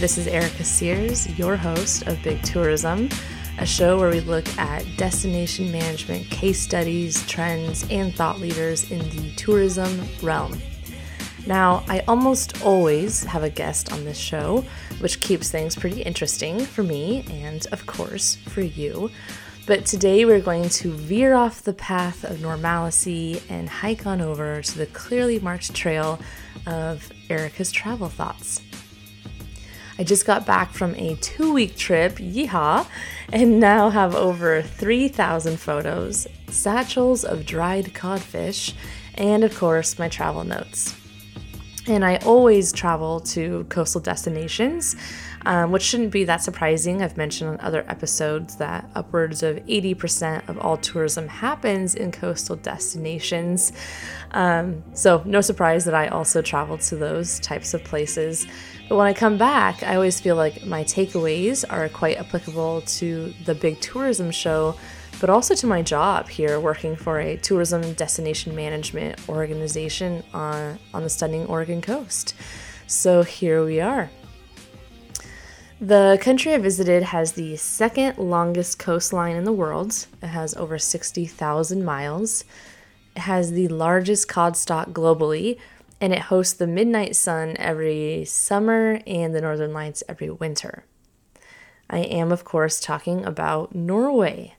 this is Erica Sears, your host of Big Tourism, a show where we look at destination management case studies, trends, and thought leaders in the tourism realm. Now, I almost always have a guest on this show, which keeps things pretty interesting for me and, of course, for you. But today we're going to veer off the path of normalcy and hike on over to the clearly marked trail of Erica's travel thoughts. I just got back from a two week trip, yeehaw, and now have over 3,000 photos, satchels of dried codfish, and of course, my travel notes. And I always travel to coastal destinations, um, which shouldn't be that surprising. I've mentioned on other episodes that upwards of 80% of all tourism happens in coastal destinations. Um, so, no surprise that I also travel to those types of places. But when I come back, I always feel like my takeaways are quite applicable to the big tourism show, but also to my job here working for a tourism destination management organization on, on the stunning Oregon coast. So here we are. The country I visited has the second longest coastline in the world. It has over 60,000 miles. It has the largest cod stock globally, and it hosts the midnight sun every summer and the northern lights every winter. I am, of course, talking about Norway.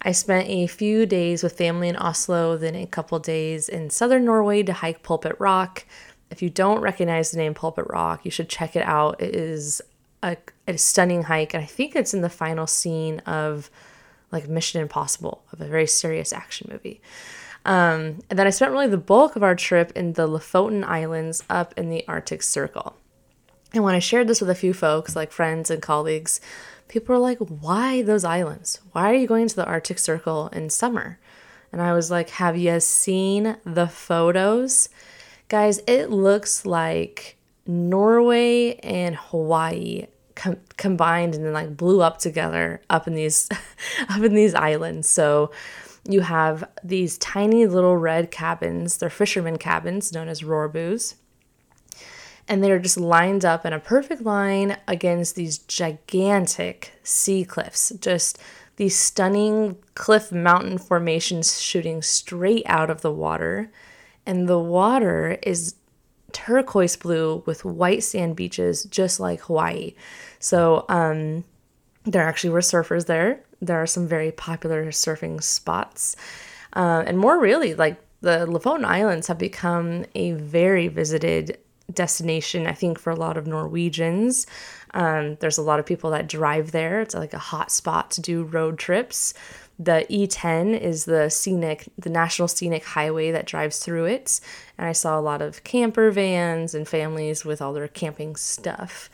I spent a few days with family in Oslo, then a couple days in southern Norway to hike Pulpit Rock. If you don't recognize the name Pulpit Rock, you should check it out. It is a, a stunning hike, and I think it's in the final scene of like Mission Impossible, of a very serious action movie. Um, and then I spent really the bulk of our trip in the Lofoten Islands up in the Arctic Circle. And when I shared this with a few folks, like friends and colleagues, people were like, Why those islands? Why are you going to the Arctic Circle in summer? And I was like, Have you seen the photos? Guys, it looks like Norway and Hawaii com- combined and then like blew up together up in these up in these islands. So you have these tiny little red cabins. They're fishermen cabins known as rorbues. And they're just lined up in a perfect line against these gigantic sea cliffs. Just these stunning cliff mountain formations shooting straight out of the water. And the water is turquoise blue with white sand beaches, just like Hawaii. So, um, there actually were surfers there there are some very popular surfing spots. Uh, and more really, like the Lofoten Islands have become a very visited destination, I think, for a lot of Norwegians. Um, there's a lot of people that drive there. It's like a hot spot to do road trips. The E10 is the scenic, the national scenic highway that drives through it. And I saw a lot of camper vans and families with all their camping stuff.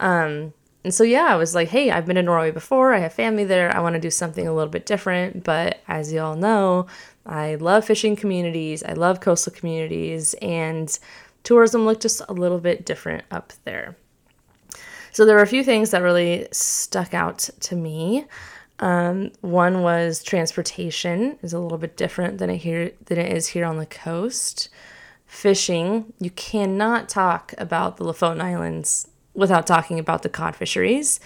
Um, and so, yeah, I was like, hey, I've been to Norway before. I have family there. I want to do something a little bit different. But as you all know, I love fishing communities, I love coastal communities, and tourism looked just a little bit different up there. So, there were a few things that really stuck out to me. Um, one was transportation is a little bit different than it here than it is here on the coast. Fishing, you cannot talk about the Lofoten Islands without talking about the cod fisheries.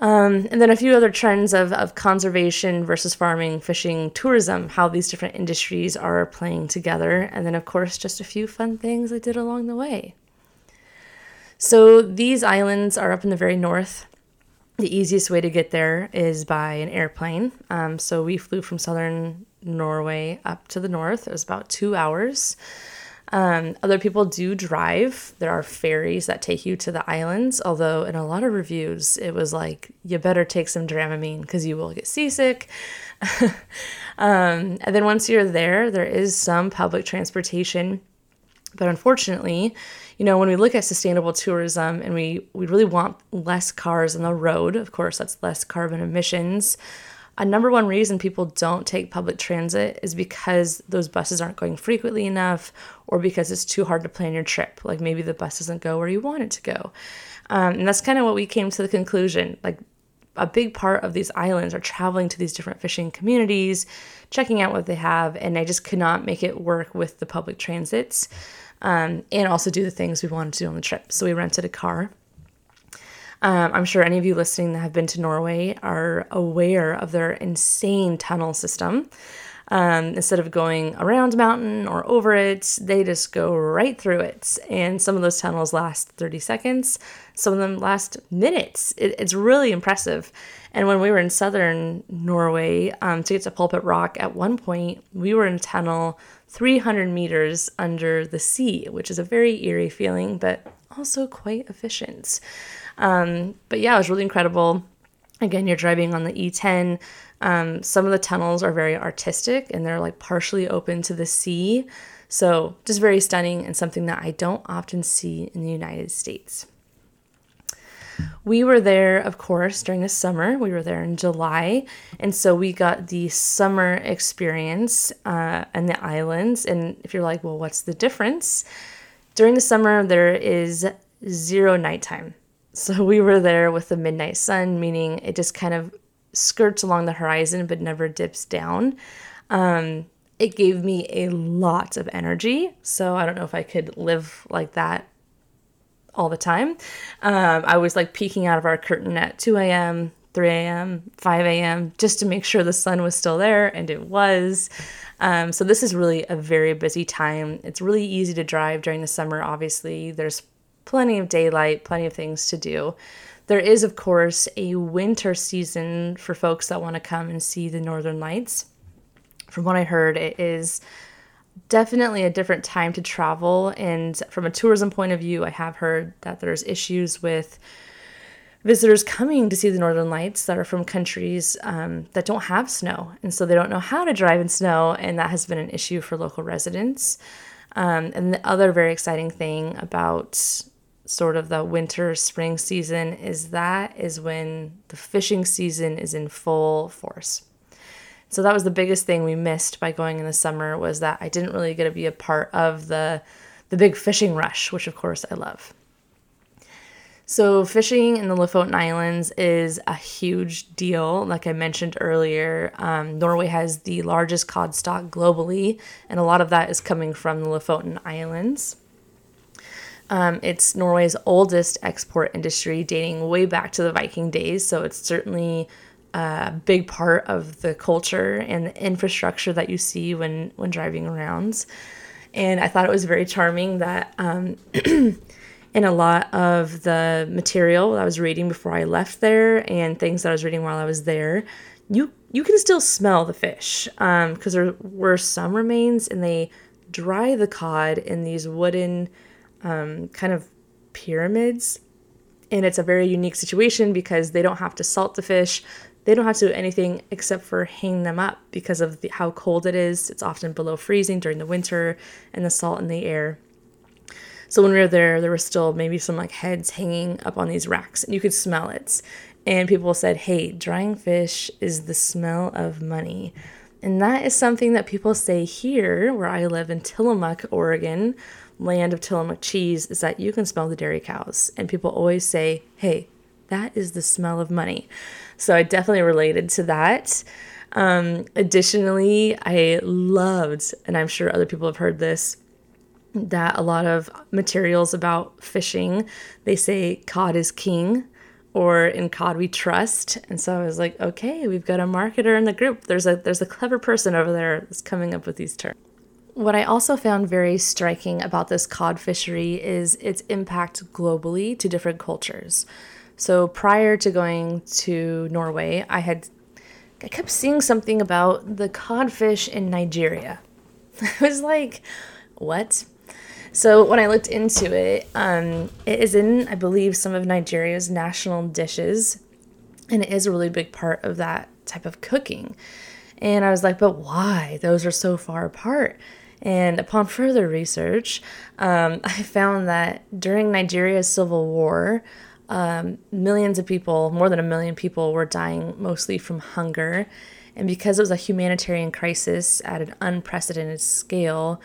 Um, and then a few other trends of, of conservation versus farming, fishing, tourism, how these different industries are playing together. And then, of course, just a few fun things I did along the way. So these islands are up in the very north. The easiest way to get there is by an airplane. Um, so we flew from southern Norway up to the north. It was about two hours. Um, other people do drive. There are ferries that take you to the islands, although in a lot of reviews, it was like, you better take some Dramamine because you will get seasick. um, and then once you're there, there is some public transportation. But unfortunately, you know, when we look at sustainable tourism and we, we really want less cars on the road, of course, that's less carbon emissions a number one reason people don't take public transit is because those buses aren't going frequently enough or because it's too hard to plan your trip. Like maybe the bus doesn't go where you want it to go. Um, and that's kind of what we came to the conclusion. Like a big part of these islands are traveling to these different fishing communities, checking out what they have, and I just could not make it work with the public transits um, and also do the things we wanted to do on the trip. So we rented a car Um, I'm sure any of you listening that have been to Norway are aware of their insane tunnel system. Um, instead of going around mountain or over it, they just go right through it. And some of those tunnels last 30 seconds, some of them last minutes. It, it's really impressive. And when we were in southern Norway um, to get to Pulpit Rock, at one point we were in a tunnel 300 meters under the sea, which is a very eerie feeling, but also quite efficient. Um, but yeah, it was really incredible. Again, you're driving on the E10. Um, some of the tunnels are very artistic and they're like partially open to the sea. So, just very stunning and something that I don't often see in the United States. We were there, of course, during the summer. We were there in July. And so we got the summer experience uh, and the islands. And if you're like, well, what's the difference? During the summer, there is zero nighttime. So we were there with the midnight sun, meaning it just kind of skirts along the horizon but never dips down. Um, it gave me a lot of energy. So I don't know if I could live like that all the time. Um, I was like peeking out of our curtain at 2 a.m., 3 a.m., 5 a.m., just to make sure the sun was still there, and it was. Um, so this is really a very busy time. It's really easy to drive during the summer, obviously. There's plenty of daylight, plenty of things to do. There is, of course, a winter season for folks that want to come and see the northern lights. From what I heard, it is definitely a different time to travel. And from a tourism point of view, I have heard that there's issues with visitors coming to see the northern lights that are from countries um, that don't have snow. And so they don't know how to drive in snow. And that has been an issue for local residents. Um, and the other very exciting thing about sort of the winter spring season is that is when the fishing season is in full force. So that was the biggest thing we missed by going in the summer was that I didn't really get to be a part of the the big fishing rush, which of course I love. So fishing in the Lofoten Islands is a huge deal. Like I mentioned earlier, um, Norway has the largest cod stock globally, and a lot of that is coming from the Lofoten Islands. Um, it's Norway's oldest export industry, dating way back to the Viking days. So it's certainly a big part of the culture and the infrastructure that you see when when driving around. And I thought it was very charming that um, in a lot of the material I was reading before I left there and things that I was reading while I was there, you you can still smell the fish because um, there were some remains and they dry the cod in these wooden um, kind of pyramids and it's a very unique situation because they don't have to salt the fish they don't have to do anything except for hang them up because of the, how cold it is. It's often below freezing during the winter and the salt in the air. So when we were there, there were still maybe some like heads hanging up on these racks, and you could smell it. And people said, "Hey, drying fish is the smell of money." And that is something that people say here, where I live in Tillamook, Oregon, land of Tillamook cheese, is that you can smell the dairy cows. And people always say, "Hey, that is the smell of money." So I definitely related to that. Um, additionally, I loved, and I'm sure other people have heard this, that a lot of materials about fishing, they say cod is king or in cod we trust. And so I was like, okay, we've got a marketer in the group. There's a there's a clever person over there that's coming up with these terms. What I also found very striking about this cod fishery is its impact globally to different cultures. So prior to going to Norway, I had I kept seeing something about the codfish in Nigeria. I was like, what? So when I looked into it, um, it is in, I believe, some of Nigeria's national dishes, and it is a really big part of that type of cooking. And I was like, but why? Those are so far apart. And upon further research, um, I found that during Nigeria's civil war, um, millions of people, more than a million people, were dying mostly from hunger. And because it was a humanitarian crisis at an unprecedented scale,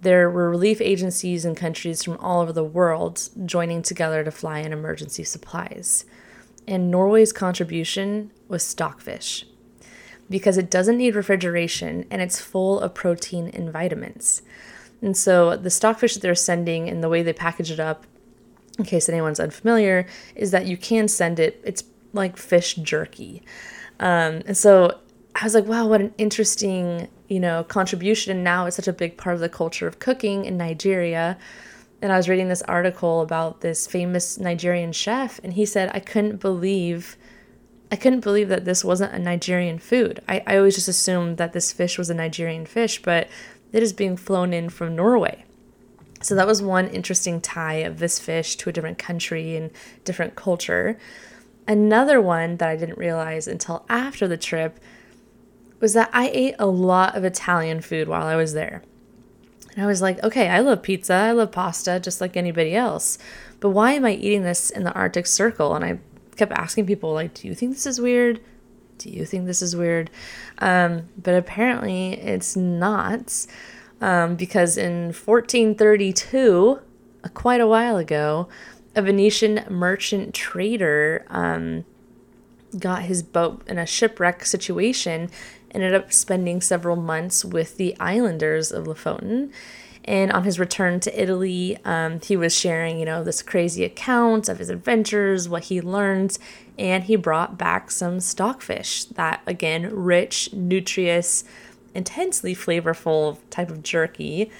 there were relief agencies and countries from all over the world joining together to fly in emergency supplies. And Norway's contribution was stockfish because it doesn't need refrigeration and it's full of protein and vitamins. And so the stockfish that they're sending and the way they package it up in case anyone's unfamiliar, is that you can send it, it's like fish jerky. Um, and so I was like, wow, what an interesting, you know, contribution. And now it's such a big part of the culture of cooking in Nigeria. And I was reading this article about this famous Nigerian chef, and he said, I couldn't believe. I couldn't believe that this wasn't a Nigerian food. I, I always just assumed that this fish was a Nigerian fish, but it is being flown in from Norway. So that was one interesting tie of this fish to a different country and different culture. Another one that I didn't realize until after the trip was that I ate a lot of Italian food while I was there. And I was like, okay, I love pizza, I love pasta just like anybody else. But why am I eating this in the Arctic Circle? And I kept asking people, like, do you think this is weird? Do you think this is weird? Um, but apparently it's not um, because in 1432, uh, quite a while ago, a Venetian merchant trader um, got his boat in a shipwreck situation, ended up spending several months with the islanders of Lofoten. And on his return to Italy, um, he was sharing, you know, this crazy account of his adventures, what he learned, and he brought back some stockfish that, again, rich, nutritious, intensely flavorful type of jerky,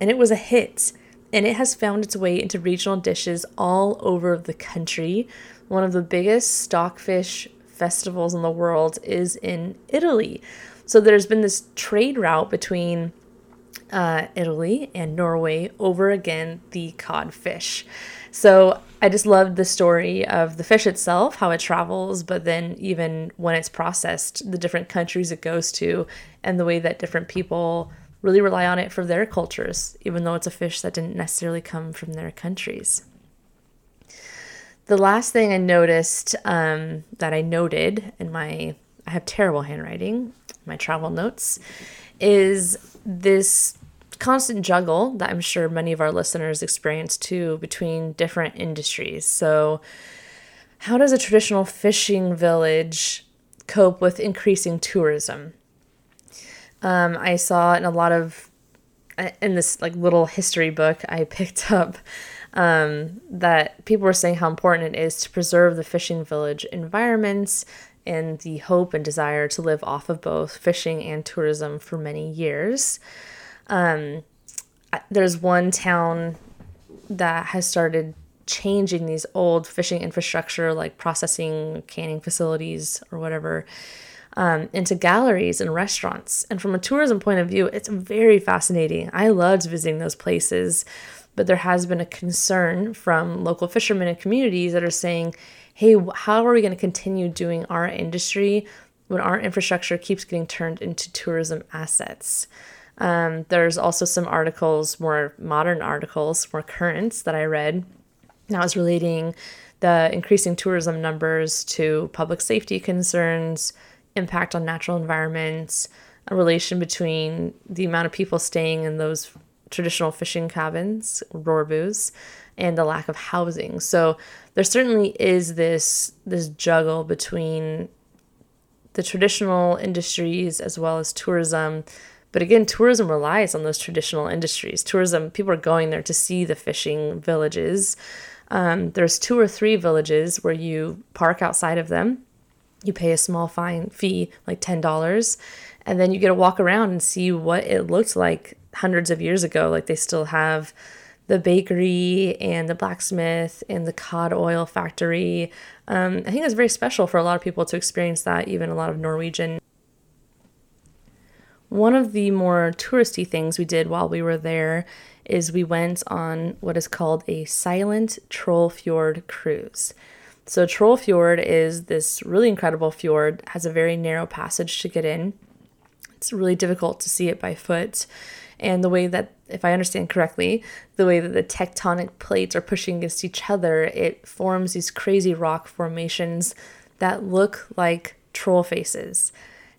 and it was a hit. And it has found its way into regional dishes all over the country. One of the biggest stockfish festivals in the world is in Italy. So there's been this trade route between uh, Italy and Norway over again the codfish. So I just loved the story of the fish itself, how it travels, but then even when it's processed, the different countries it goes to, and the way that different people really rely on it for their cultures, even though it's a fish that didn't necessarily come from their countries. The last thing I noticed um, that I noted in my, I have terrible handwriting, my travel notes, is this constant juggle that I'm sure many of our listeners experience too between different industries. So, how does a traditional fishing village cope with increasing tourism? Um, I saw in a lot of in this like little history book I picked up um, that people were saying how important it is to preserve the fishing village environments and the hope and desire to live off of both fishing and tourism for many years. Um, there's one town that has started changing these old fishing infrastructure, like processing, canning facilities, or whatever, um, into galleries and restaurants. And from a tourism point of view, it's very fascinating. I loved visiting those places, but there has been a concern from local fishermen and communities that are saying, hey, how are we going to continue doing our industry when our infrastructure keeps getting turned into tourism assets? Um, there's also some articles, more modern articles, more currents that I read. That was relating the increasing tourism numbers to public safety concerns, impact on natural environments, a relation between the amount of people staying in those traditional fishing cabins, rorbu's, and the lack of housing. So there certainly is this this juggle between the traditional industries as well as tourism but again, tourism relies on those traditional industries. Tourism, people are going there to see the fishing villages. Um, there's two or three villages where you park outside of them. You pay a small fine fee, like $10, and then you get to walk around and see what it looked like hundreds of years ago. Like they still have the bakery and the blacksmith and the cod oil factory. Um, I think it's very special for a lot of people to experience that, even a lot of Norwegian one of the more touristy things we did while we were there is we went on what is called a silent troll fjord cruise. So Troll Fjord is this really incredible fjord, has a very narrow passage to get in. It's really difficult to see it by foot. And the way that, if I understand correctly, the way that the tectonic plates are pushing against each other, it forms these crazy rock formations that look like troll faces.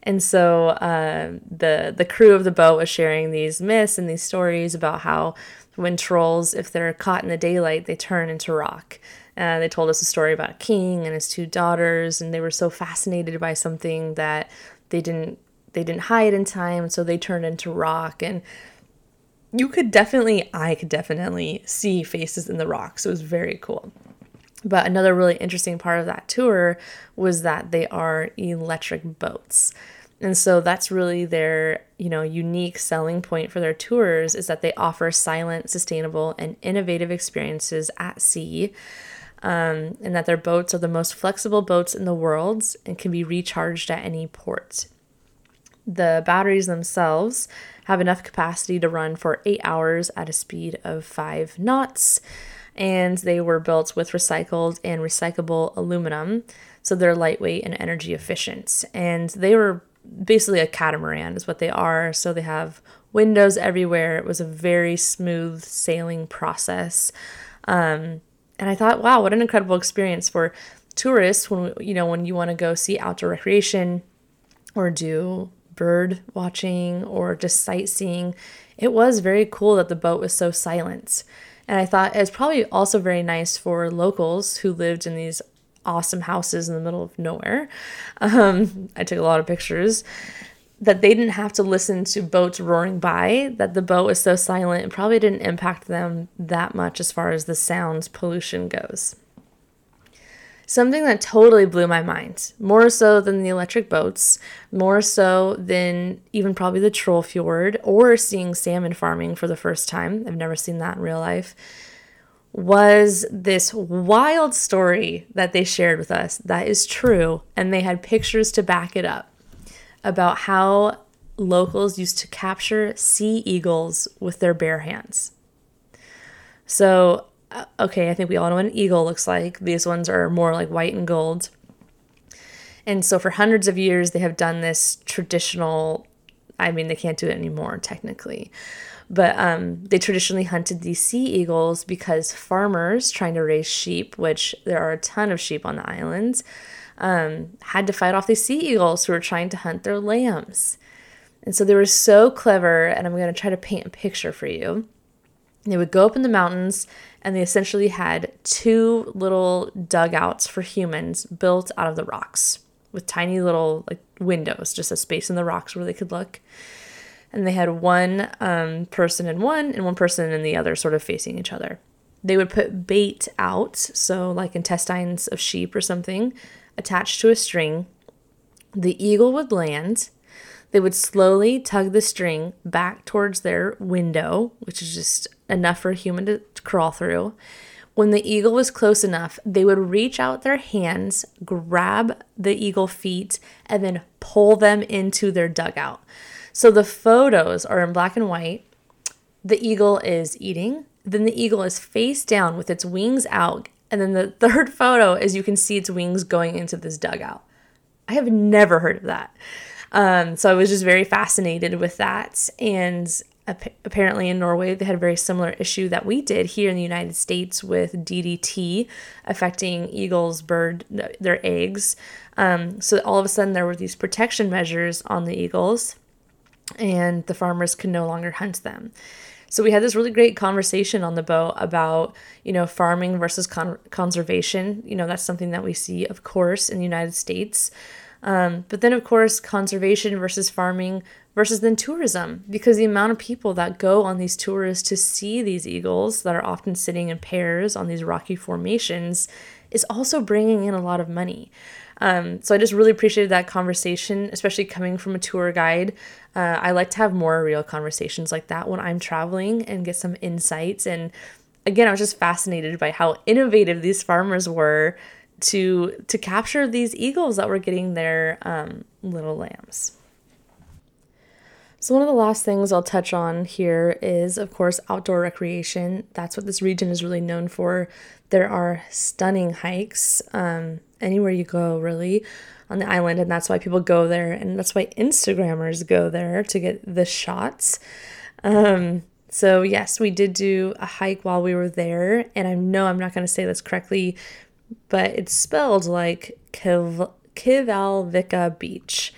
And so uh, the the crew of the boat was sharing these myths and these stories about how when trolls, if they're caught in the daylight, they turn into rock. Uh, they told us a story about a king and his two daughters, and they were so fascinated by something that they didn't they didn't hide in time, so they turned into rock. And you could definitely, I could definitely see faces in the rocks. It was very cool. But another really interesting part of that tour was that they are electric boats. And so that's really their, you know, unique selling point for their tours is that they offer silent, sustainable, and innovative experiences at sea. Um, and that their boats are the most flexible boats in the world and can be recharged at any port. The batteries themselves have enough capacity to run for eight hours at a speed of five knots and they were built with recycled and recyclable aluminum, so they're lightweight and energy efficient. And they were basically a catamaran, is what they are. So they have windows everywhere. It was a very smooth sailing process. Um, and I thought, wow, what an incredible experience for tourists when you know when you want to go see outdoor recreation or do bird watching or just sightseeing. It was very cool that the boat was so silent. And I thought it was probably also very nice for locals who lived in these awesome houses in the middle of nowhere. Um, I took a lot of pictures. That they didn't have to listen to boats roaring by, that the boat was so silent, it probably didn't impact them that much as far as the sound pollution goes. Something that totally blew my mind, more so than the electric boats, more so than even probably the Troll Fjord or seeing salmon farming for the first time. I've never seen that in real life. Was this wild story that they shared with us that is true, and they had pictures to back it up about how locals used to capture sea eagles with their bare hands. So, okay, I think we all know what an eagle looks like. These ones are more like white and gold. And so for hundreds of years, they have done this traditional, I mean, they can't do it anymore technically, but um, they traditionally hunted these sea eagles because farmers trying to raise sheep, which there are a ton of sheep on the islands, um, had to fight off these sea eagles who were trying to hunt their lambs. And so they were so clever, and I'm going to try to paint a picture for you. They would go up in the mountains and they essentially had two little dugouts for humans built out of the rocks with tiny little like windows, just a space in the rocks where they could look. And they had one um, person in one and one person in the other, sort of facing each other. They would put bait out, so like intestines of sheep or something, attached to a string. The eagle would land. They would slowly tug the string back towards their window, which is just enough for a human to, crawl through. When the eagle was close enough, they would reach out their hands, grab the eagle feet, and then pull them into their dugout. So the photos are in black and white. The eagle is eating, then the eagle is face down with its wings out, and then the third photo is you can see its wings going into this dugout. I have never heard of that. Um, so I was just very fascinated with that. And apparently in Norway they had a very similar issue that we did here in the United States with DDT affecting eagles, bird their eggs. Um, so all of a sudden there were these protection measures on the eagles, and the farmers could no longer hunt them. So we had this really great conversation on the boat about, you know, farming versus con- conservation. You know, that's something that we see, of course, in the United States. Um, but then, of course, conservation versus farming versus then tourism, because the amount of people that go on these tours to see these eagles that are often sitting in pairs on these rocky formations is also bringing in a lot of money. Um, so I just really appreciated that conversation, especially coming from a tour guide. Uh, I like to have more real conversations like that when I'm traveling and get some insights. And again, I was just fascinated by how innovative these farmers were to to capture these eagles that were getting their um, little lambs. So, one of the last things I'll touch on here is, of course, outdoor recreation. That's what this region is really known for. There are stunning hikes um, anywhere you go, really, on the island, and that's why people go there, and that's why Instagrammers go there to get the shots. Um, so, yes, we did do a hike while we were there, and I know I'm not going to say this correctly, but it's spelled like Kiv- Kivalvika Beach.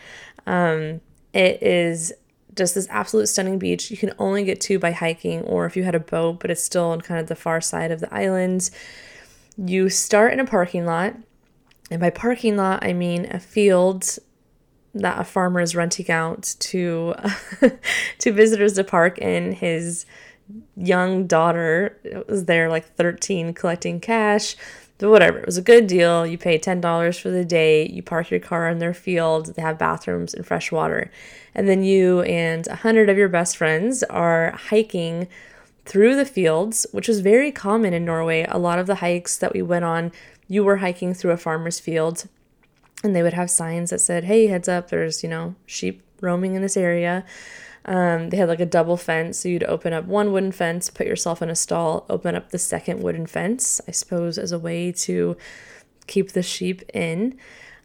Um, it is just this absolute stunning beach you can only get to by hiking or if you had a boat, but it's still on kind of the far side of the island. You start in a parking lot, and by parking lot, I mean a field that a farmer is renting out to to visitors to park and his young daughter was there like 13 collecting cash but whatever it was a good deal you pay $10 for the day you park your car in their field they have bathrooms and fresh water and then you and a hundred of your best friends are hiking through the fields which is very common in norway a lot of the hikes that we went on you were hiking through a farmer's field and they would have signs that said, "Hey, heads up! There's you know sheep roaming in this area." Um, they had like a double fence, so you'd open up one wooden fence, put yourself in a stall, open up the second wooden fence, I suppose, as a way to keep the sheep in.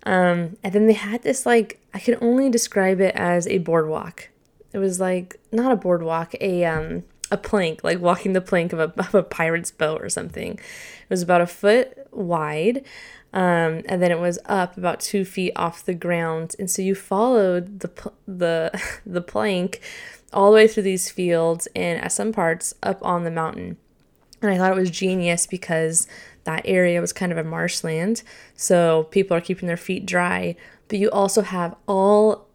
Um, and then they had this like I can only describe it as a boardwalk. It was like not a boardwalk, a um, a plank, like walking the plank of a, of a pirate's boat or something. It was about a foot wide. Um, and then it was up about two feet off the ground, and so you followed the the the plank all the way through these fields and at some parts up on the mountain. And I thought it was genius because that area was kind of a marshland, so people are keeping their feet dry. But you also have all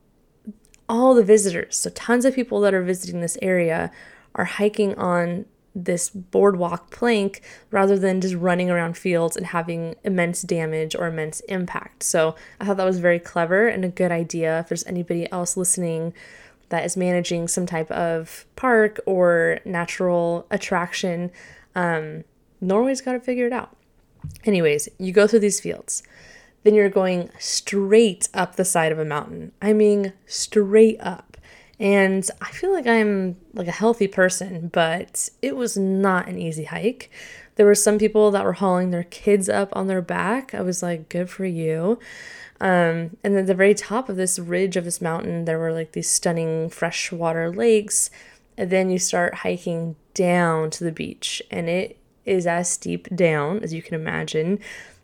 all the visitors, so tons of people that are visiting this area are hiking on this boardwalk plank rather than just running around fields and having immense damage or immense impact. So I thought that was very clever and a good idea. If there's anybody else listening that is managing some type of park or natural attraction, um, Norway's got to figure it out. Anyways, you go through these fields. Then you're going straight up the side of a mountain. I mean, straight up. And I feel like I'm like a healthy person, but it was not an easy hike. There were some people that were hauling their kids up on their back. I was like, good for you. Um, and then at the very top of this ridge of this mountain, there were like these stunning freshwater lakes. And then you start hiking down to the beach, and it is as steep down as you can imagine.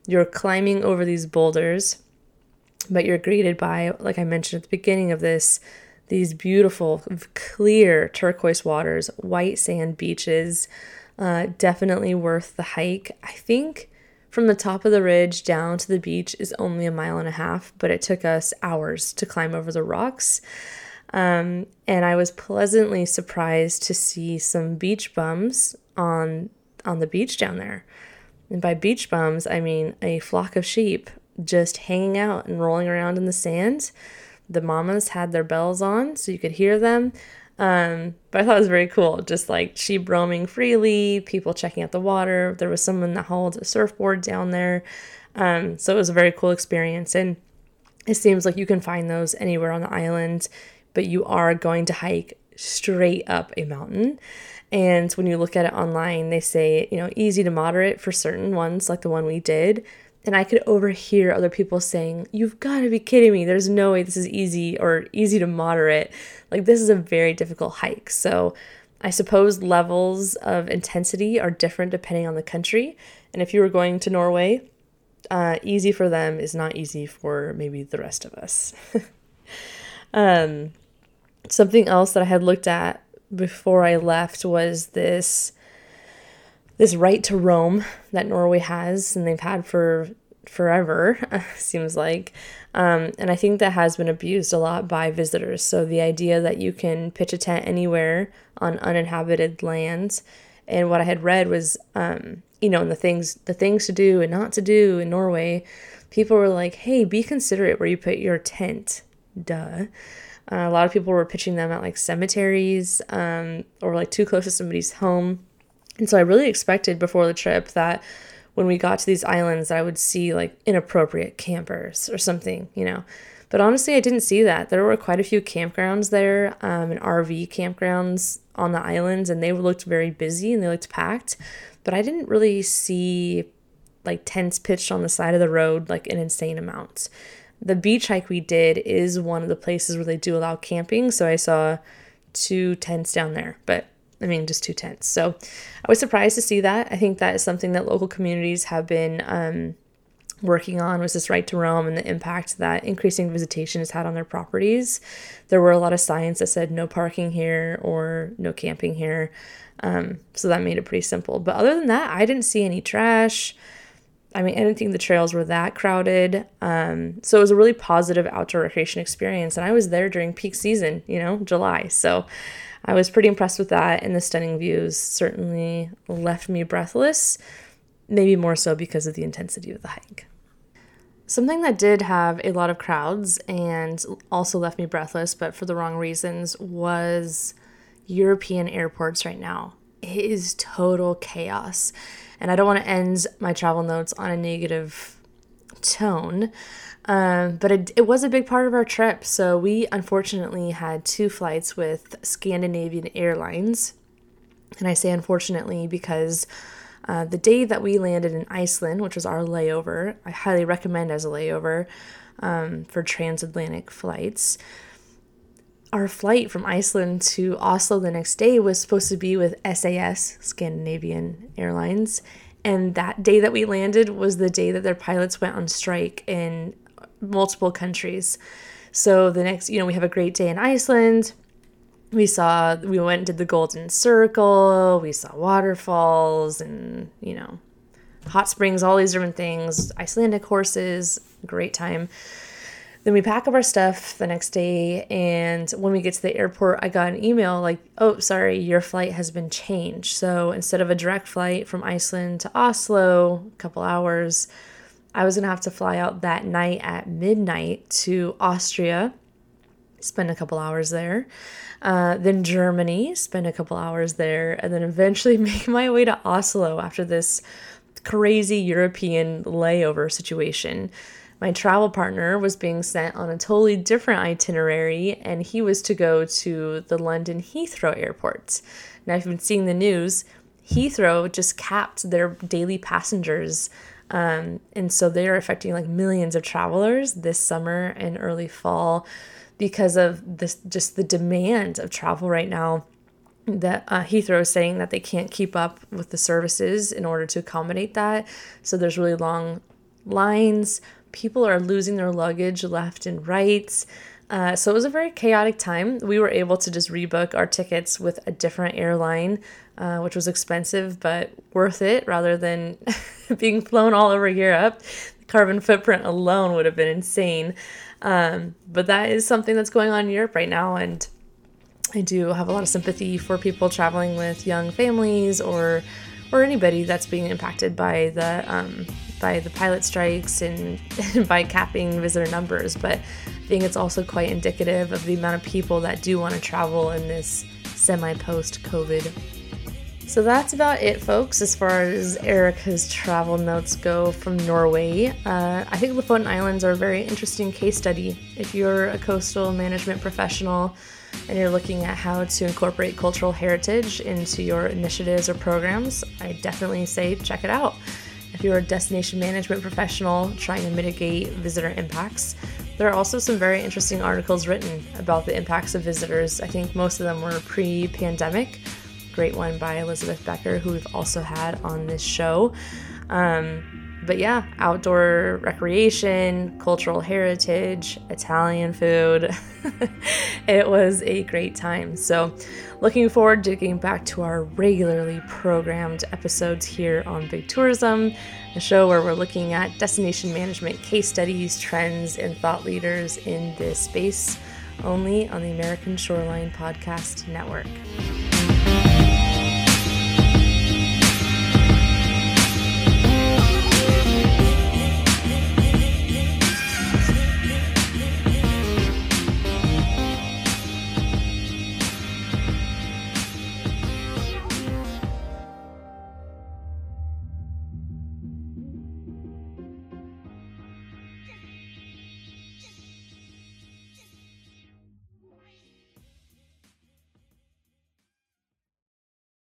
You're climbing over these boulders, but you're greeted by, like I mentioned at the beginning of this, these beautiful, clear turquoise waters, white sand beaches. Uh, definitely worth the hike. I think from the top of the ridge down to the beach is only a mile and a half, but it took us hours to climb over the rocks. Um, and I was pleasantly surprised to see some beach bums on on the beach down there. And by beach bums, I mean a flock of sheep just hanging out and rolling around in the sand. The mamas had their bells on so you could hear them. Um, but I thought it was very cool. Just like sheep roaming freely, people checking out the water. There was someone that hauled a surfboard down there. Um, so it was a very cool experience. And it seems like you can find those anywhere on the island, but you are going to hike straight up a mountain. And when you look at it online, they say, you know, easy to moderate for certain ones, like the one we did, and I could overhear other people saying, You've got to be kidding me. There's no way this is easy or easy to moderate. Like, this is a very difficult hike. So, I suppose levels of intensity are different depending on the country. And if you were going to Norway, uh, easy for them is not easy for maybe the rest of us. um, something else that I had looked at before I left was this this right to roam that Norway has and they've had for forever, seems like. Um, and I think that has been abused a lot by visitors. So the idea that you can pitch a tent anywhere on uninhabited lands, and what I had read was, um, you know, and the things the things to do and not to do in Norway, people were like, "Hey, be considerate where you put your tent." Duh. Uh, a lot of people were pitching them at like cemeteries um, or like too close to somebody's home and so I really expected before the trip that when we got to these islands, I would see like inappropriate campers or something, you know. But honestly, I didn't see that. There were quite a few campgrounds there, um, and RV campgrounds on the islands, and they looked very busy and they looked packed. But I didn't really see like tents pitched on the side of the road like an insane amount. The beach hike we did is one of the places where they do allow camping, so I saw two tents down there. But I mean, just two tents. So I was surprised to see that. I think that is something that local communities have been um, working on was this right to roam and the impact that increasing visitation has had on their properties. There were a lot of signs that said no parking here or no camping here. Um, so that made it pretty simple. But other than that, I didn't see any trash. I mean, I didn't think the trails were that crowded. Um, so it was a really positive outdoor recreation experience. And I was there during peak season, you know, July. So I was pretty impressed with that. And the stunning views certainly left me breathless, maybe more so because of the intensity of the hike. Something that did have a lot of crowds and also left me breathless, but for the wrong reasons, was European airports right now. It is total chaos. And I don't want to end my travel notes on a negative tone, um, but it, it was a big part of our trip. So we unfortunately had two flights with Scandinavian Airlines. And I say unfortunately because uh, the day that we landed in Iceland, which was our layover, I highly recommend as a layover um, for transatlantic flights. Our flight from Iceland to Oslo the next day was supposed to be with SAS, Scandinavian Airlines. And that day that we landed was the day that their pilots went on strike in multiple countries. So the next, you know, we have a great day in Iceland. We saw we went and did the golden circle. We saw waterfalls and you know hot springs all these different things icelandic horses great time. Then we pack up our stuff the next day and when we get to the airport i got an email like oh sorry your flight has been changed. So instead of a direct flight from iceland to oslo a couple hours i was going to have to fly out that night at midnight to austria spend a couple hours there uh, then Germany, spend a couple hours there, and then eventually make my way to Oslo after this crazy European layover situation. My travel partner was being sent on a totally different itinerary, and he was to go to the London Heathrow airport. Now, if you've been seeing the news, Heathrow just capped their daily passengers. Um, and so they're affecting like millions of travelers this summer and early fall because of this just the demand of travel right now that uh, Heathrow is saying that they can't keep up with the services in order to accommodate that. So there's really long lines. People are losing their luggage left and right. Uh, so it was a very chaotic time. We were able to just rebook our tickets with a different airline, uh, which was expensive but worth it rather than being flown all over Europe. The carbon footprint alone would have been insane. Um, but that is something that's going on in Europe right now. And I do have a lot of sympathy for people traveling with young families or or anybody that's being impacted by the um, by the pilot strikes and by capping visitor numbers. But I think it's also quite indicative of the amount of people that do want to travel in this semi post COVID so that's about it, folks, as far as Erica's travel notes go from Norway. Uh, I think the Lofoten Islands are a very interesting case study. If you're a coastal management professional and you're looking at how to incorporate cultural heritage into your initiatives or programs, I definitely say check it out. If you're a destination management professional trying to mitigate visitor impacts, there are also some very interesting articles written about the impacts of visitors. I think most of them were pre pandemic great one by Elizabeth Becker, who we've also had on this show. Um, but yeah, outdoor recreation, cultural heritage, Italian food. it was a great time. So, looking forward to getting back to our regularly programmed episodes here on Big Tourism, the show where we're looking at destination management case studies, trends, and thought leaders in this space, only on the American Shoreline Podcast Network.